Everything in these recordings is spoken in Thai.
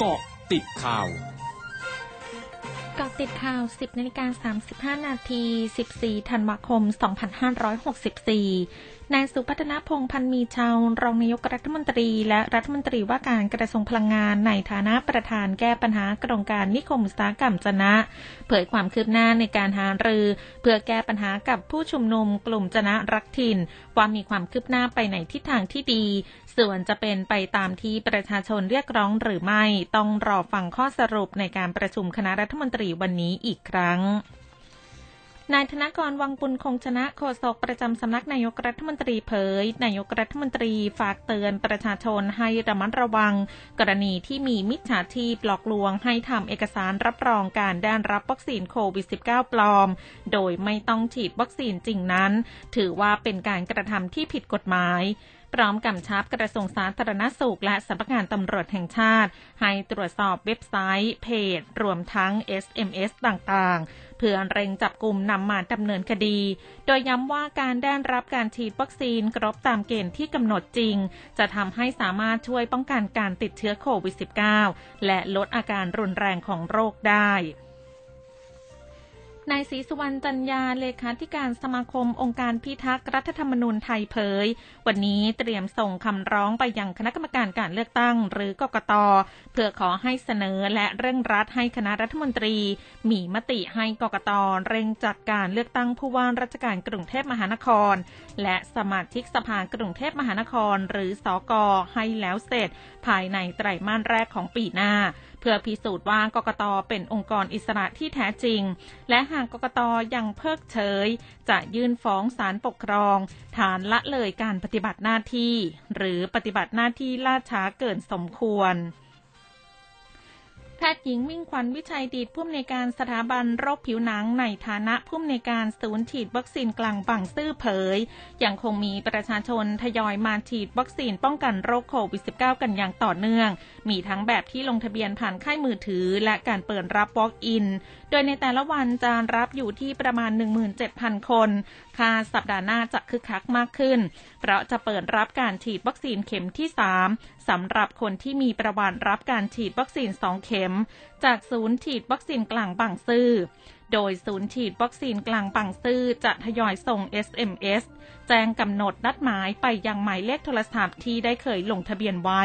เกาะติดข่าวเกาะติดข่าว 10นาฬิกา35 นาที 14 ธันวาคม 2564 นายสุพัฒนพงพันมีชาวรองนายกรัฐมนตรี และรัฐมนตรีว่าการกระทรวงพลังงานในฐานะประธานแก้ปัญหาโครงการนิคมอุตสาหกรรมจนะ เผยความคืบหน้าในการหารือ เพื่อแก้ปัญหากับผู้ชุมนุมกลุ่มจนะรักถิ่น ว่ามีความคืบหน้าไปในทิศทางที่ดี ส่วนจะเป็นไปตามที่ประชาชนเรียกร้องหรือไม่ ต้องรอฟังข้อสรุปในการประชุมคณะรัฐมนตรีวันนี้อีกครั้ง นายธนกรวังปุลคงชนะโฆษกประจำสำนักนายกรัฐมนตรีเผย นายกรัฐมนตรีฝากเตือนประชาชนให้ระมัดระวัง กรณีที่มีมิจฉาชีพหลอกลวงให้ทำเอกสารรับรองการได้รับวัคซีนโควิด -19 ปลอม โดยไม่ต้องฉีดวัคซีนจริงนั้น ถือว่าเป็นการกระทำที่ผิดกฎหมายพร้อมกำชับกระทรวงสาธารณสุขและสำนักงานตำรวจแห่งชาติ ให้ตรวจสอบเว็บไซต์ เพจ รวมทั้ง SMS ต่างๆ เพื่อเร่งจับกลุ่มนำมาดำเนินคดี โดยย้ำว่าการได้รับการฉีดวัคซีนครบตามเกณฑ์ที่กำหนดจริง จะทำให้สามารถช่วยป้องกันการติดเชื้อโควิด -19 และลดอาการรุนแรงของโรคได้ นายศรีสุวรรณจันยาเลขาธิการสมาคมองค์การพิทักษ์รัฐธรรมนูญไทยเผย วันนี้เตรียมส่งคำร้องไปยังคณะกรรมการการเลือกตั้ง หรือกกตเพื่อขอให้เสนอและเร่งรัดให้คณะรัฐมนตรี มีมติให้กกตเร่งจัดการเลือกตั้งผู้ว่าราชการกรุงเทพมหานคร และสมาชิกสภากรุงเทพมหานคร หรือสอกอให้แล้วเสร็จ ภายในไตรมาสแรกของปีหน้าเพื่อพิสูจน์ว่ากกตเป็นองค์กรอิสระที่แท้จริง และหากกกตยังเพิกเฉย จะยื่นฟ้องศาลปกครอง ฐานละเลยการปฏิบัติหน้าที่ หรือปฏิบัติหน้าที่ล่าช้าเกินสมควร แพทย์หญิงมิ่งขวัญวิชัยดีดผู้อำนวยการสถาบันโรคผิวหนังในฐานะผู้อำนวยการศูนย์ฉีดวัคซีนกลางบางซื่อเผย ยังคงมีประชาชนทยอยมาฉีดวัคซีนป้องกันโรคโควิด -19 กันอย่างต่อเนื่อง มีทั้งแบบที่ลงทะเบียนผ่านค่ายมือถือ และการเปิดรับ Walk-in โดยในแต่ละวันจะรับอยู่ที่ประมาณ 17,000 คนคาสัปดาห์หน้าจะคึกคักมากขึ้น เพราะจะเปิดรับการฉีดวัคซีนเข็มที่ 3 สำหรับคนที่มีประวัติรับการฉีดวัคซีน 2 เข็ม จากศูนย์ฉีดวัคซีนกลางบางซื่อ โดยศูนย์ฉีดวัคซีนกลางบางซื่อจะทยอยส่ง SMS แจ้งกำหนดนัดหมายไปยังหมายเลขโทรศัพท์ที่ได้เคยลงทะเบียนไว้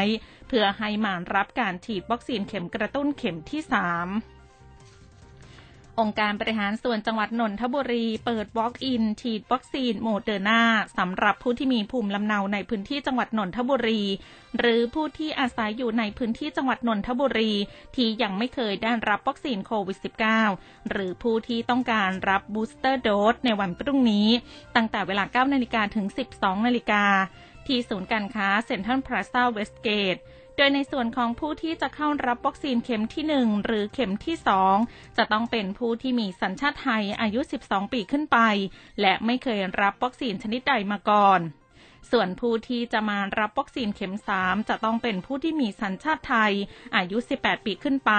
เพื่อให้มารับการฉีดวัคซีนเข็มกระตุ้นเข็มที่ 3 องค์การบริหารส่วนจังหวัดนนทบุรี เปิด Walk-in ฉีดวัคซีนโมเดอร์นาสำหรับผู้ที่มีภูมิลำเนาในพื้นที่จังหวัดนนทบุรี หรือผู้ที่อาศัยอยู่ในพื้นที่จังหวัดนนทบุรี ที่ยังไม่เคยได้รับวัคซีนโควิด -19 หรือผู้ที่ต้องการรับ booster dose ในวันพรุ่งนี้ ตั้งแต่เวลา 9 นาฬิกาถึง 12 นาฬิกา ที่ศูนย์การค้าเซ็นทรัลพลาซาเวสต์เกตโดยในส่วนของผู้ที่จะเข้ารับวัคซีนเข็มที่ 1 หรือเข็มที่ 2 จะต้องเป็นผู้ที่มีสัญชาติไทยอายุ 12 ปีขึ้นไป และไม่เคยรับวัคซีนชนิดใดมาก่อน ส่วนผู้ที่จะมารับวัคซีนเข็ม 3 จะต้องเป็นผู้ที่มีสัญชาติไทย อายุ 18 ปีขึ้นไป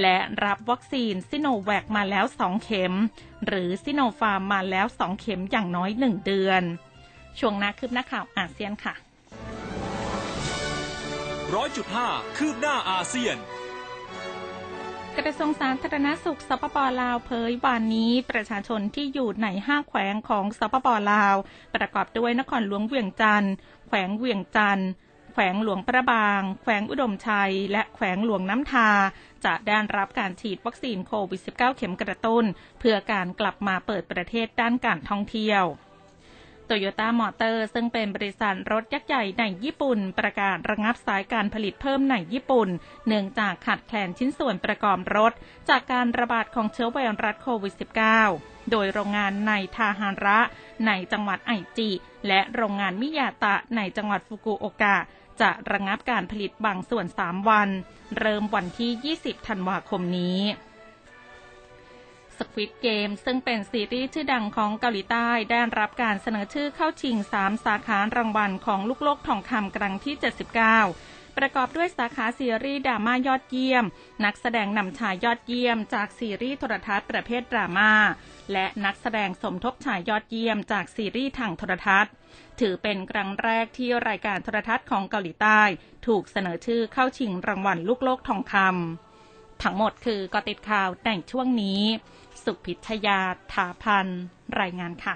และรับวัคซีนซิโนแวคมาแล้ว 2 เข็ม หรือซิโนฟาร์มมาแล้ว 2 เข็มอย่างน้อย 1 เดือน ช่วงนาคืบหน้าข่าวอาเซียนค่ะร้อยจุดห้าคืบหน้าอาเซียน กระทรวงสาธารณสุขสปปลาวเผยวันนี้ประชาชนที่อยู่ในห้าแขวงของสปปลาว ประกอบด้วยนครหลวงเวียงจันทร์แขวงเวียงจันทร์แขวงหลวงประบาง แขวงอุดมชัย และแขวงหลวงน้ำทา จะได้รับการฉีดวัคซีนโควิด -19 เข็มกระตุ้น เพื่อการกลับมาเปิดประเทศด้านการท่องเที่ยว โตโยต้ามอเตอร์ซึ่งเป็นบริษัทรถยักษ์ใหญ่ในญี่ปุ่น ประกาศระงับสายการผลิตเพิ่มในญี่ปุ่น เนื่องจากขาดแคลนชิ้นส่วนประกอบรถ จากการระบาดของเชื้อไวรัสโควิด -19 โดยโรงงานในทาฮาระในจังหวัดไอจิ และโรงงานมิยาตะในจังหวัดฟุกุโอกะจะระงับการผลิตบางส่วน 3 วัน เริ่มวันที่ 20 ธันวาคมนี้ Squid Game ซึ่งเป็นซีรีส์ชื่อดังของเกาหลีใต้ ได้รับการเสนอชื่อเข้าชิง 3 สาขารางวัลของลูกโลกทองคำครั้งที่ 79 ประกอบด้วยสาขาซีรีส์ดราม่ายอดเยี่ยม นักแสดงนำชายยอดเยี่ยม จากซีรีส์โทรทัศน์ประเภทดราม่า และนักแสดงสมทบชายยอดเยี่ยม จากซีรีส์ทางโทรทัศน์ ถือเป็นครั้งแรกที่รายการโทรทัศน์ของเกาหลีใต้ ถูกเสนอชื่อเข้าชิงรางวัลลูกโลกทองคำ ทั้งหมดคือกอติดข่าวแต่งช่วงนี้ สุพิชยาถาพันรายงานค่ะ